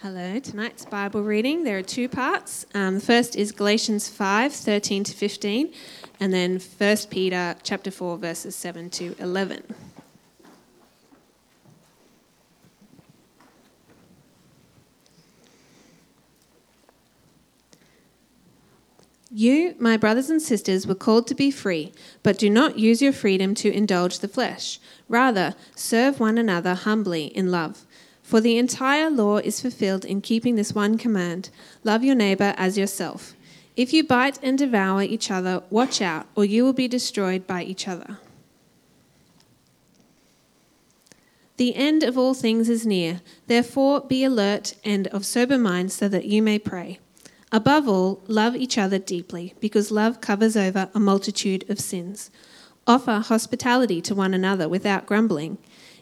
Hello, tonight's Bible reading, there are two parts. Um, the first is Galatians 5 13 to 15, and then 1 Peter chapter 4, verses 7 to 11. You, my brothers and sisters, were called to be free, but do not use your freedom to indulge the flesh. Rather, serve one another humbly in love. For the entire law is fulfilled in keeping this one command love your neighbor as yourself. If you bite and devour each other, watch out, or you will be destroyed by each other. The end of all things is near. Therefore, be alert and of sober mind so that you may pray. Above all, love each other deeply, because love covers over a multitude of sins. Offer hospitality to one another without grumbling.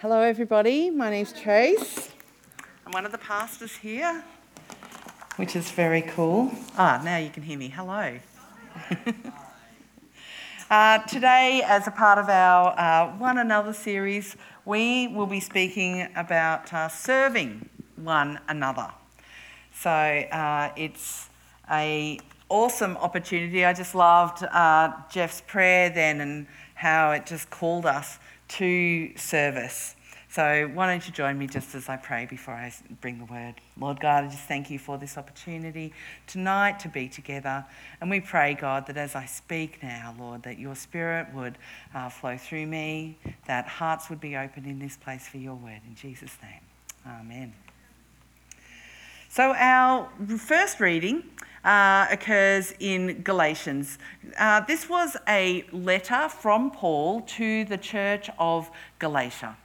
Hello, everybody. My name's Trace. I'm one of the pastors here, which is very cool. Ah, now you can hear me. Hello. uh, today, as a part of our uh, One Another series, we will be speaking about uh, serving one another. So uh, it's a awesome opportunity. I just loved uh, Jeff's prayer then and how it just called us to service. So, why don't you join me just as I pray before I bring the word? Lord God, I just thank you for this opportunity tonight to be together. And we pray, God, that as I speak now, Lord, that your spirit would uh, flow through me, that hearts would be open in this place for your word. In Jesus' name, amen. So, our first reading uh, occurs in Galatians. Uh, this was a letter from Paul to the church of Galatia.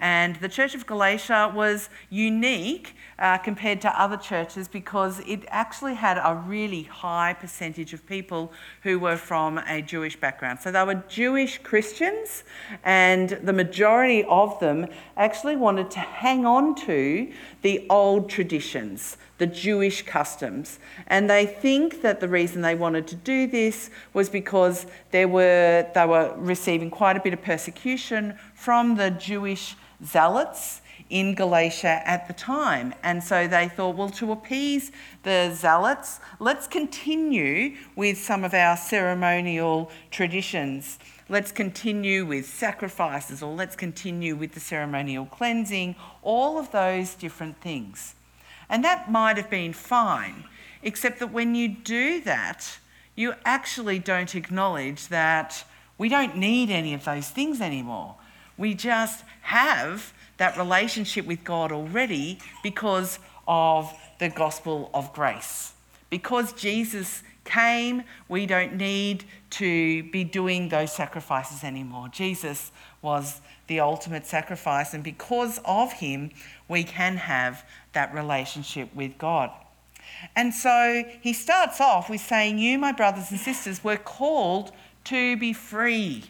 And the Church of Galatia was unique uh, compared to other churches because it actually had a really high percentage of people who were from a Jewish background. So they were Jewish Christians, and the majority of them actually wanted to hang on to the old traditions, the Jewish customs. And they think that the reason they wanted to do this was because there were, they were receiving quite a bit of persecution from the Jewish zealots in Galatia at the time. And so they thought, well, to appease the zealots, let's continue with some of our ceremonial traditions. Let's continue with sacrifices, or let's continue with the ceremonial cleansing, all of those different things. And that might have been fine, except that when you do that, you actually don't acknowledge that we don't need any of those things anymore. We just have that relationship with God already because of the gospel of grace. Because Jesus came, we don't need to be doing those sacrifices anymore. Jesus was the ultimate sacrifice, and because of him, we can have that relationship with God. And so he starts off with saying, You, my brothers and sisters, were called to be free.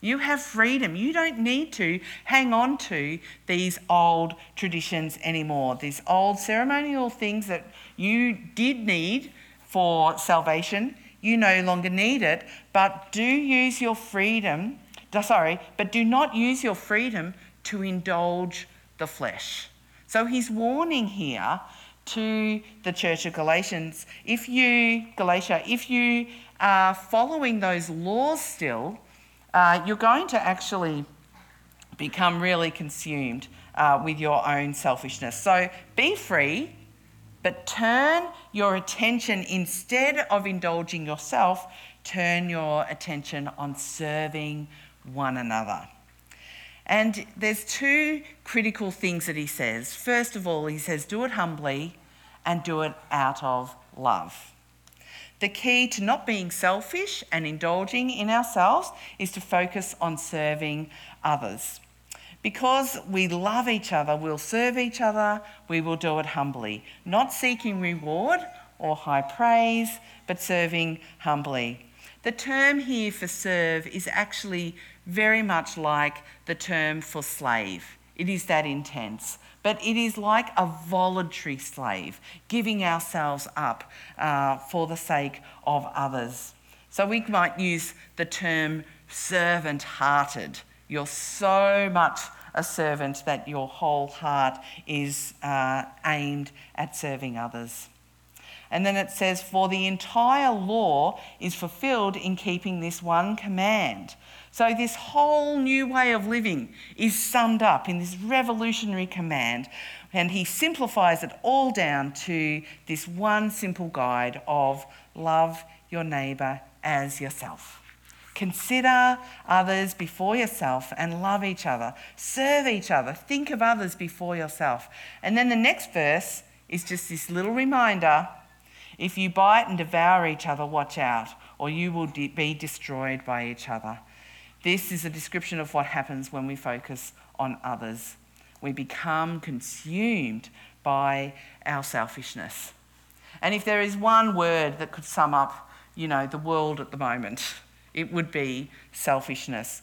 You have freedom. You don't need to hang on to these old traditions anymore, these old ceremonial things that you did need for salvation. You no longer need it, but do use your freedom, sorry, but do not use your freedom to indulge the flesh. So he's warning here to the church of Galatians if you, Galatia, if you are following those laws still, uh, you're going to actually become really consumed uh, with your own selfishness. So be free, but turn your attention, instead of indulging yourself, turn your attention on serving one another. And there's two critical things that he says. First of all, he says, do it humbly and do it out of love. The key to not being selfish and indulging in ourselves is to focus on serving others. Because we love each other, we'll serve each other, we will do it humbly, not seeking reward or high praise, but serving humbly. The term here for serve is actually very much like the term for slave. It is that intense. But it is like a voluntary slave, giving ourselves up uh, for the sake of others. So we might use the term servant hearted. You're so much a servant that your whole heart is uh, aimed at serving others. And then it says, For the entire law is fulfilled in keeping this one command. So, this whole new way of living is summed up in this revolutionary command. And he simplifies it all down to this one simple guide of love your neighbour as yourself. Consider others before yourself and love each other. Serve each other. Think of others before yourself. And then the next verse is just this little reminder if you bite and devour each other, watch out, or you will de- be destroyed by each other. This is a description of what happens when we focus on others. We become consumed by our selfishness. And if there is one word that could sum up, you know, the world at the moment, it would be selfishness.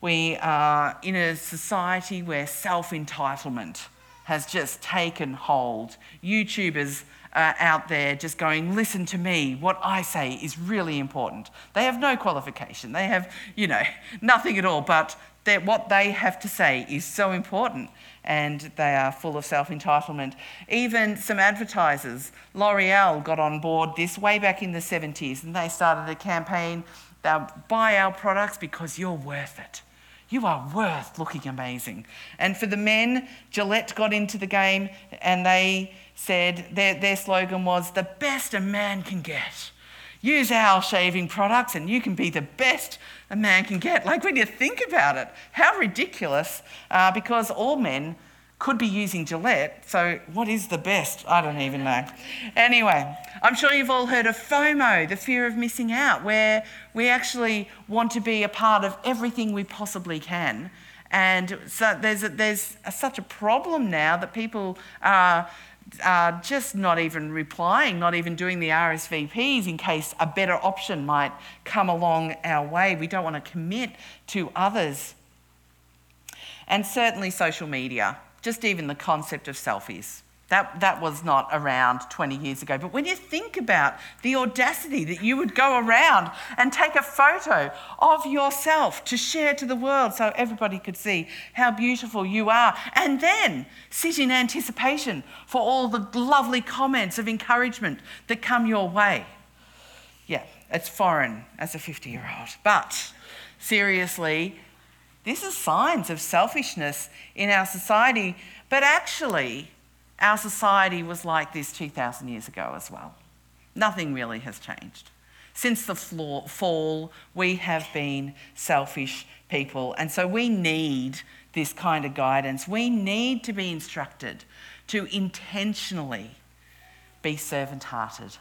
We are in a society where self entitlement has just taken hold. YouTubers uh, out there just going, listen to me, what I say is really important. They have no qualification, they have, you know, nothing at all, but what they have to say is so important and they are full of self entitlement. Even some advertisers, L'Oreal got on board this way back in the 70s and they started a campaign they'll buy our products because you're worth it. You are worth looking amazing. And for the men, Gillette got into the game and they said their, their slogan was the best a man can get. Use our shaving products and you can be the best a man can get. Like when you think about it, how ridiculous, uh, because all men could be using Gillette, so what is the best? I don't even know. Anyway, I'm sure you've all heard of FOMO, the fear of missing out, where we actually want to be a part of everything we possibly can. And so there's, a, there's a, such a problem now that people are uh, just not even replying, not even doing the RSVPs in case a better option might come along our way. We don't want to commit to others. And certainly social media, just even the concept of selfies. That, that was not around 20 years ago. But when you think about the audacity that you would go around and take a photo of yourself to share to the world so everybody could see how beautiful you are, and then sit in anticipation for all the lovely comments of encouragement that come your way. Yeah, it's foreign as a 50 year old. But seriously, this is signs of selfishness in our society. But actually, our society was like this 2,000 years ago as well. Nothing really has changed. Since the fall, we have been selfish people, and so we need this kind of guidance. We need to be instructed to intentionally be servant hearted.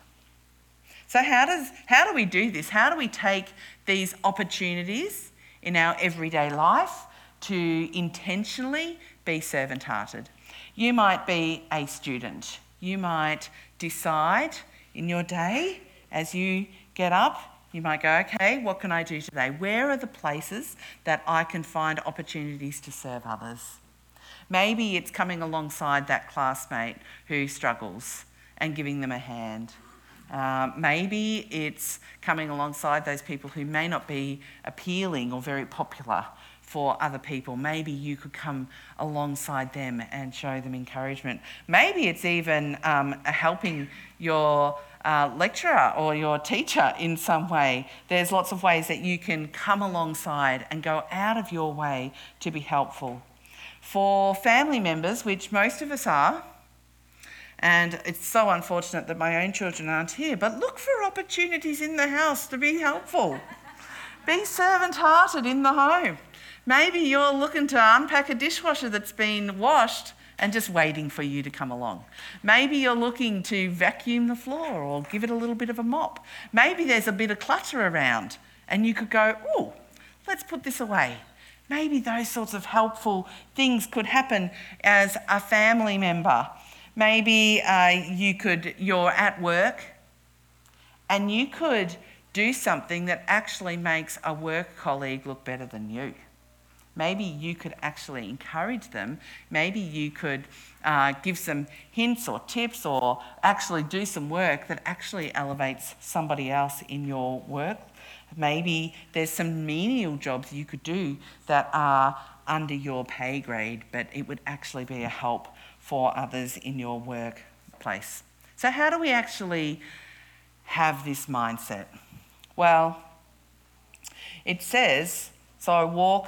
So, how, does, how do we do this? How do we take these opportunities in our everyday life to intentionally be servant hearted? You might be a student. You might decide in your day as you get up, you might go, okay, what can I do today? Where are the places that I can find opportunities to serve others? Maybe it's coming alongside that classmate who struggles and giving them a hand. Uh, maybe it's coming alongside those people who may not be appealing or very popular for other people. Maybe you could come alongside them and show them encouragement. Maybe it's even um, helping your uh, lecturer or your teacher in some way. There's lots of ways that you can come alongside and go out of your way to be helpful. For family members, which most of us are, and it's so unfortunate that my own children aren't here, but look for opportunities in the house to be helpful. be servant hearted in the home. Maybe you're looking to unpack a dishwasher that's been washed and just waiting for you to come along. Maybe you're looking to vacuum the floor or give it a little bit of a mop. Maybe there's a bit of clutter around and you could go, oh, let's put this away. Maybe those sorts of helpful things could happen as a family member. Maybe uh, you could, you're at work and you could do something that actually makes a work colleague look better than you. Maybe you could actually encourage them. Maybe you could uh, give some hints or tips or actually do some work that actually elevates somebody else in your work. Maybe there's some menial jobs you could do that are under your pay grade, but it would actually be a help for others in your workplace. So, how do we actually have this mindset? Well, it says, So I walk,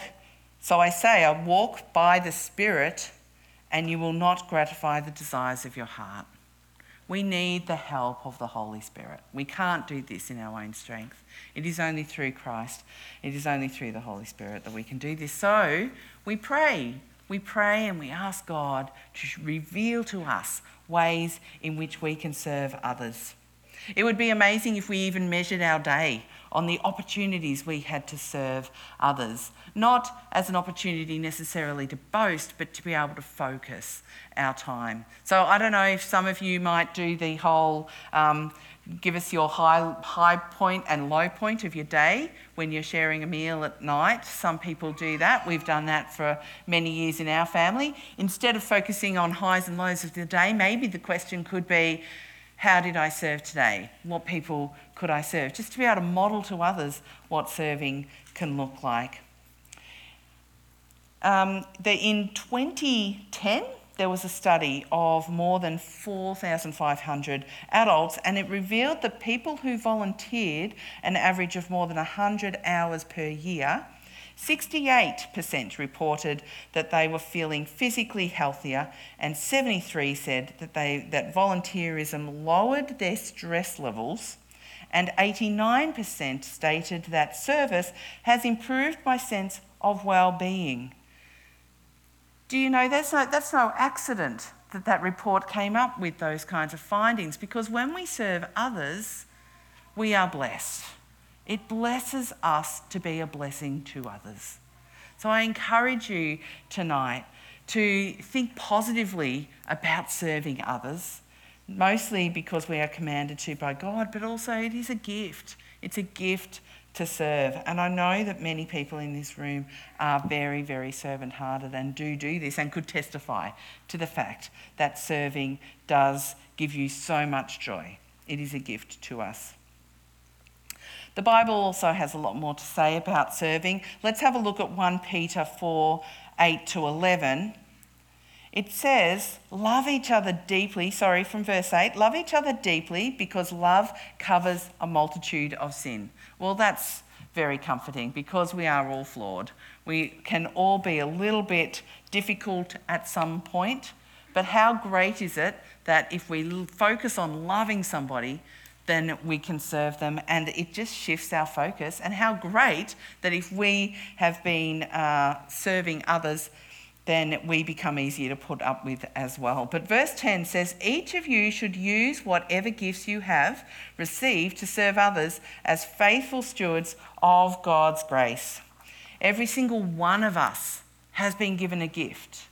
so I say, I walk by the Spirit, and you will not gratify the desires of your heart. We need the help of the Holy Spirit. We can't do this in our own strength. It is only through Christ, it is only through the Holy Spirit that we can do this. So we pray. We pray and we ask God to reveal to us ways in which we can serve others. It would be amazing if we even measured our day on the opportunities we had to serve others, not as an opportunity necessarily to boast, but to be able to focus our time. So I don't know if some of you might do the whole um, give us your high, high point and low point of your day when you're sharing a meal at night. Some people do that. We've done that for many years in our family. Instead of focusing on highs and lows of the day, maybe the question could be, how did I serve today? What people could I serve? Just to be able to model to others what serving can look like. Um, the, in 2010, there was a study of more than 4,500 adults, and it revealed that people who volunteered an average of more than 100 hours per year 68% reported that they were feeling physically healthier, and 73 said that, they, that volunteerism lowered their stress levels, and 89% stated that service has improved my sense of well-being. Do you know that's no, that's no accident that that report came up with those kinds of findings because when we serve others, we are blessed. It blesses us to be a blessing to others. So I encourage you tonight to think positively about serving others, mostly because we are commanded to by God, but also it is a gift. It's a gift to serve. And I know that many people in this room are very, very servant hearted and do do this and could testify to the fact that serving does give you so much joy. It is a gift to us. The Bible also has a lot more to say about serving. Let's have a look at 1 Peter 4 8 to 11. It says, Love each other deeply. Sorry, from verse 8. Love each other deeply because love covers a multitude of sin. Well, that's very comforting because we are all flawed. We can all be a little bit difficult at some point. But how great is it that if we focus on loving somebody, then we can serve them. And it just shifts our focus. And how great that if we have been uh, serving others, then we become easier to put up with as well. But verse 10 says, Each of you should use whatever gifts you have received to serve others as faithful stewards of God's grace. Every single one of us has been given a gift.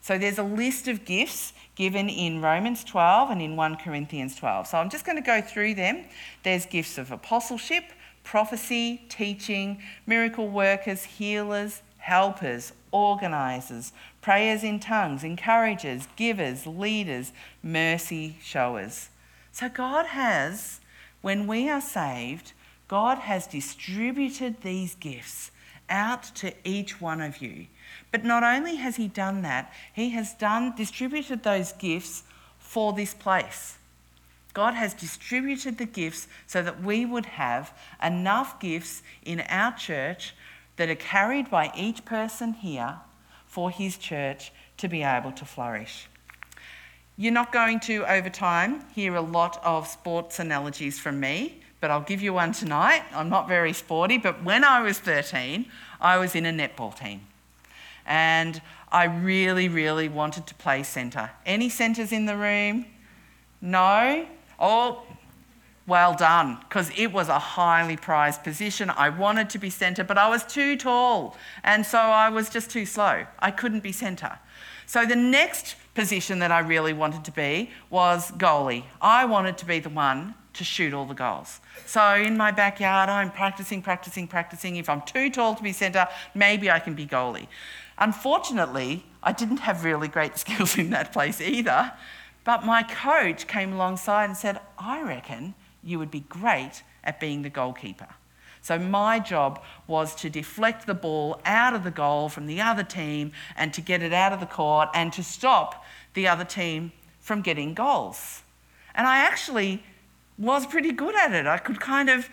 So there's a list of gifts given in Romans 12 and in 1 Corinthians 12. So I'm just going to go through them. There's gifts of apostleship, prophecy, teaching, miracle workers, healers, helpers, organisers, prayers in tongues, encouragers, givers, leaders, mercy showers. So God has, when we are saved, God has distributed these gifts out to each one of you. But not only has he done that, he has done distributed those gifts for this place. God has distributed the gifts so that we would have enough gifts in our church that are carried by each person here for his church to be able to flourish. You're not going to, over time, hear a lot of sports analogies from me, but I'll give you one tonight. I'm not very sporty, but when I was 13, I was in a netball team and I really, really wanted to play centre. Any centres in the room? No? Oh, well done, because it was a highly prized position. I wanted to be centre, but I was too tall, and so I was just too slow. I couldn't be centre. So the next position that I really wanted to be was goalie. I wanted to be the one to shoot all the goals. So in my backyard, I'm practicing, practicing, practicing. If I'm too tall to be centre, maybe I can be goalie. Unfortunately, I didn't have really great skills in that place either. But my coach came alongside and said, I reckon you would be great at being the goalkeeper. So my job was to deflect the ball out of the goal from the other team and to get it out of the court and to stop the other team from getting goals. And I actually was pretty good at it. I could kind of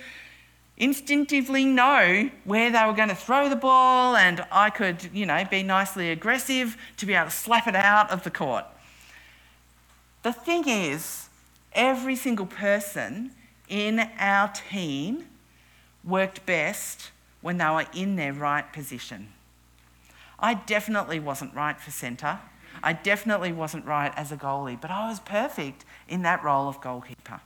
instinctively know where they were going to throw the ball and I could, you know, be nicely aggressive to be able to slap it out of the court. The thing is, every single person in our team worked best when they were in their right position. I definitely wasn't right for centre. I definitely wasn't right as a goalie, but I was perfect in that role of goalkeeper.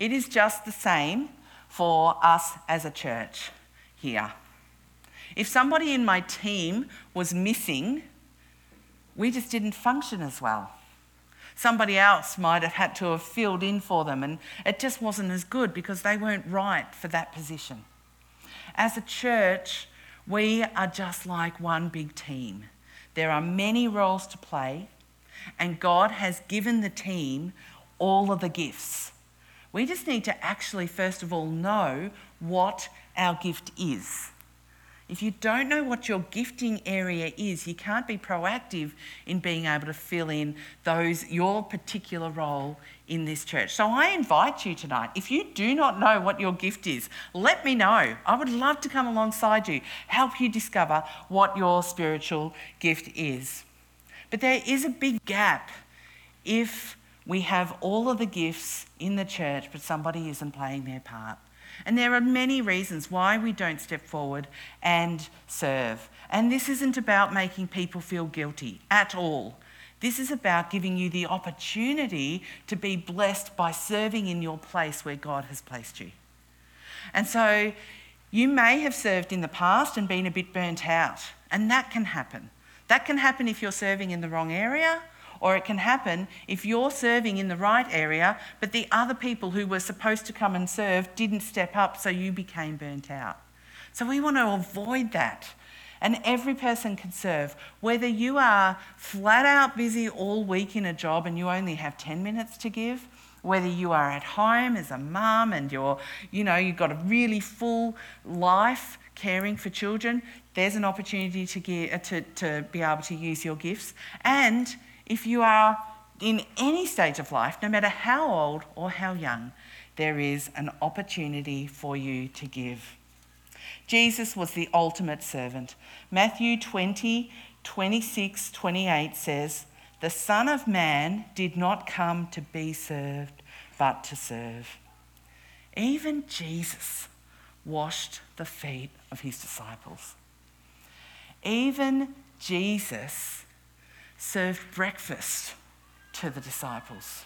It is just the same for us as a church here. If somebody in my team was missing, we just didn't function as well. Somebody else might have had to have filled in for them, and it just wasn't as good because they weren't right for that position. As a church, we are just like one big team. There are many roles to play, and God has given the team all of the gifts. We just need to actually, first of all, know what our gift is. If you don't know what your gifting area is, you can't be proactive in being able to fill in those your particular role in this church. So I invite you tonight, if you do not know what your gift is, let me know. I would love to come alongside you, help you discover what your spiritual gift is. But there is a big gap if we have all of the gifts in the church, but somebody isn't playing their part. And there are many reasons why we don't step forward and serve. And this isn't about making people feel guilty at all. This is about giving you the opportunity to be blessed by serving in your place where God has placed you. And so you may have served in the past and been a bit burnt out, and that can happen. That can happen if you're serving in the wrong area or it can happen if you're serving in the right area, but the other people who were supposed to come and serve didn't step up, so you became burnt out. So we want to avoid that. And every person can serve. Whether you are flat out busy all week in a job and you only have 10 minutes to give, whether you are at home as a mum and you're, you know, you've got a really full life caring for children, there's an opportunity to, get, to, to be able to use your gifts. And if you are in any stage of life, no matter how old or how young, there is an opportunity for you to give. Jesus was the ultimate servant. Matthew 20, 26, 28 says, The Son of Man did not come to be served, but to serve. Even Jesus washed the feet of his disciples. Even Jesus served breakfast to the disciples.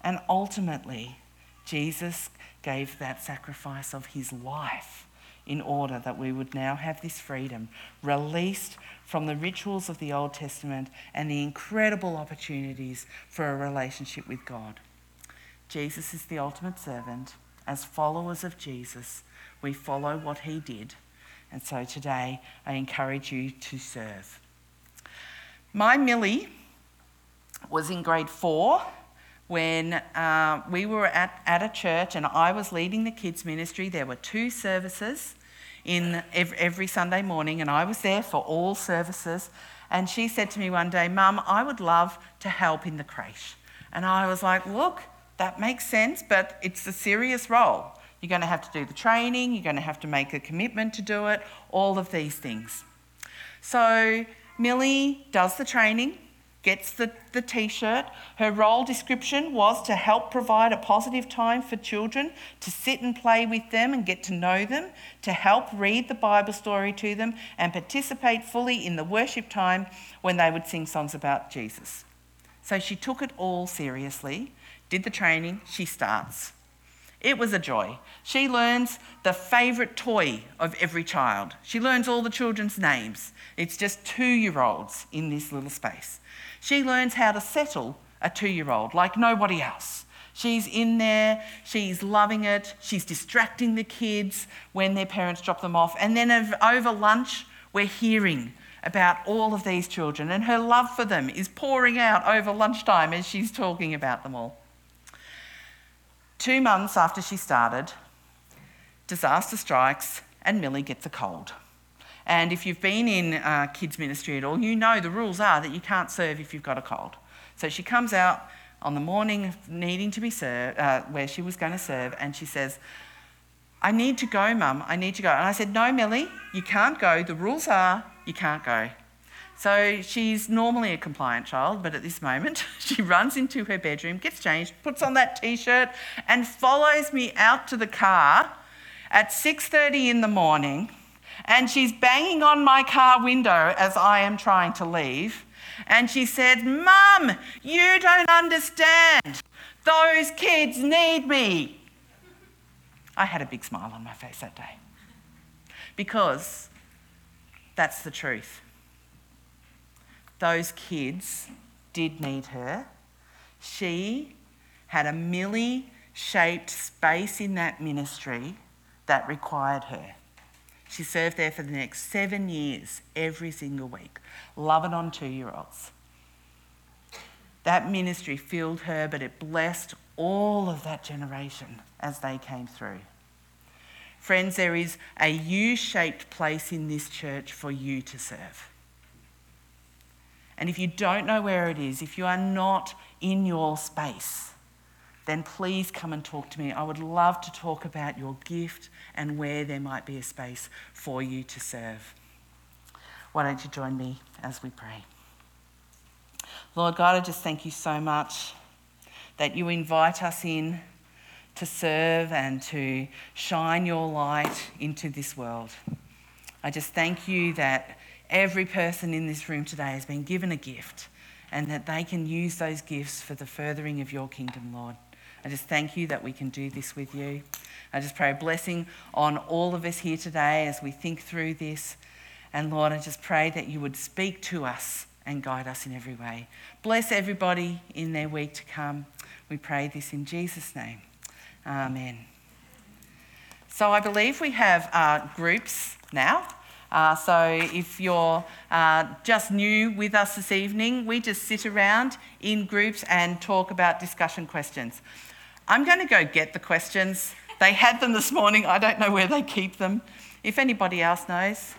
And ultimately, Jesus gave that sacrifice of his life in order that we would now have this freedom, released from the rituals of the Old Testament and the incredible opportunities for a relationship with God. Jesus is the ultimate servant. As followers of Jesus, we follow what he did. And so today, I encourage you to serve. My Millie was in grade four when uh, we were at, at a church and I was leading the kids' ministry. There were two services in every, every Sunday morning, and I was there for all services. And she said to me one day, Mum, I would love to help in the creche. And I was like, Look, that makes sense, but it's a serious role. You're going to have to do the training, you're going to have to make a commitment to do it, all of these things. So Millie does the training, gets the, the t shirt. Her role description was to help provide a positive time for children, to sit and play with them and get to know them, to help read the Bible story to them, and participate fully in the worship time when they would sing songs about Jesus. So she took it all seriously, did the training, she starts. It was a joy. She learns the favourite toy of every child. She learns all the children's names. It's just two year olds in this little space. She learns how to settle a two year old like nobody else. She's in there, she's loving it, she's distracting the kids when their parents drop them off. And then over lunch, we're hearing about all of these children, and her love for them is pouring out over lunchtime as she's talking about them all. Two months after she started, disaster strikes and Millie gets a cold. And if you've been in uh, kids' ministry at all, you know the rules are that you can't serve if you've got a cold. So she comes out on the morning needing to be served, uh, where she was going to serve, and she says, I need to go, Mum, I need to go. And I said, No, Millie, you can't go. The rules are you can't go. So she's normally a compliant child, but at this moment, she runs into her bedroom, gets changed, puts on that t-shirt, and follows me out to the car at 6:30 in the morning. And she's banging on my car window as I am trying to leave. And she said, Mum, you don't understand. Those kids need me. I had a big smile on my face that day because that's the truth those kids did need her. She had a millie shaped space in that ministry that required her. She served there for the next seven years, every single week, loving on two year olds. That ministry filled her, but it blessed all of that generation as they came through. Friends, there is a U shaped place in this church for you to serve. And if you don't know where it is, if you are not in your space, then please come and talk to me. I would love to talk about your gift and where there might be a space for you to serve. Why don't you join me as we pray? Lord God, I just thank you so much that you invite us in to serve and to shine your light into this world. I just thank you that every person in this room today has been given a gift and that they can use those gifts for the furthering of your kingdom, Lord. I just thank you that we can do this with you. I just pray a blessing on all of us here today as we think through this. And Lord, I just pray that you would speak to us and guide us in every way. Bless everybody in their week to come. We pray this in Jesus' name. Amen. So I believe we have uh, groups now. Uh, so if you're uh, just new with us this evening, we just sit around in groups and talk about discussion questions. I'm going to go get the questions. They had them this morning. I don't know where they keep them. If anybody else knows.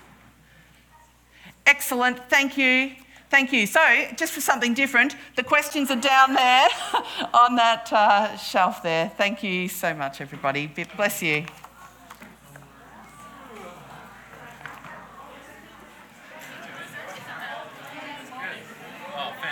Excellent. Thank you. Thank you. So, just for something different, the questions are down there on that uh, shelf there. Thank you so much, everybody. Bless you.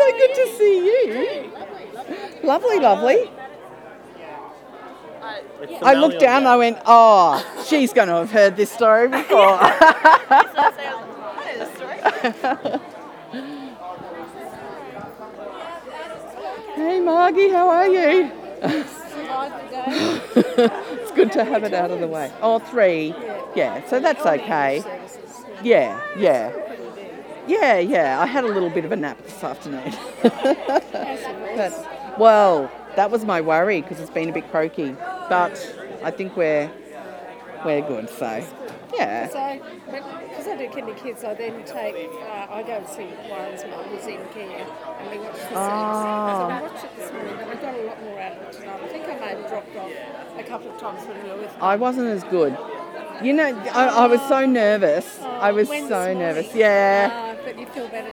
So good to see you. Lovely, lovely. I looked down and I went, oh, she's going to have heard this story before. hey, Margie, how are you? it's good to have it out of the way. Oh, three. Yeah, so that's okay. Yeah, yeah. Yeah, yeah. I had a little bit of a nap this afternoon. but, well, that was my worry because it's been a bit croaky. But I think we're we're good. So, yeah. So, because I do Kidney Kids, I then take uh, I go and see Warren's mum who's in care, and we watch the oh. So I watched it this morning, but I got a lot more out of it tonight. I think I may have dropped off a couple of times when we were with. I wasn't as good. You know, I, I was so nervous. Oh, I was so nervous. Yeah. Uh, but you feel better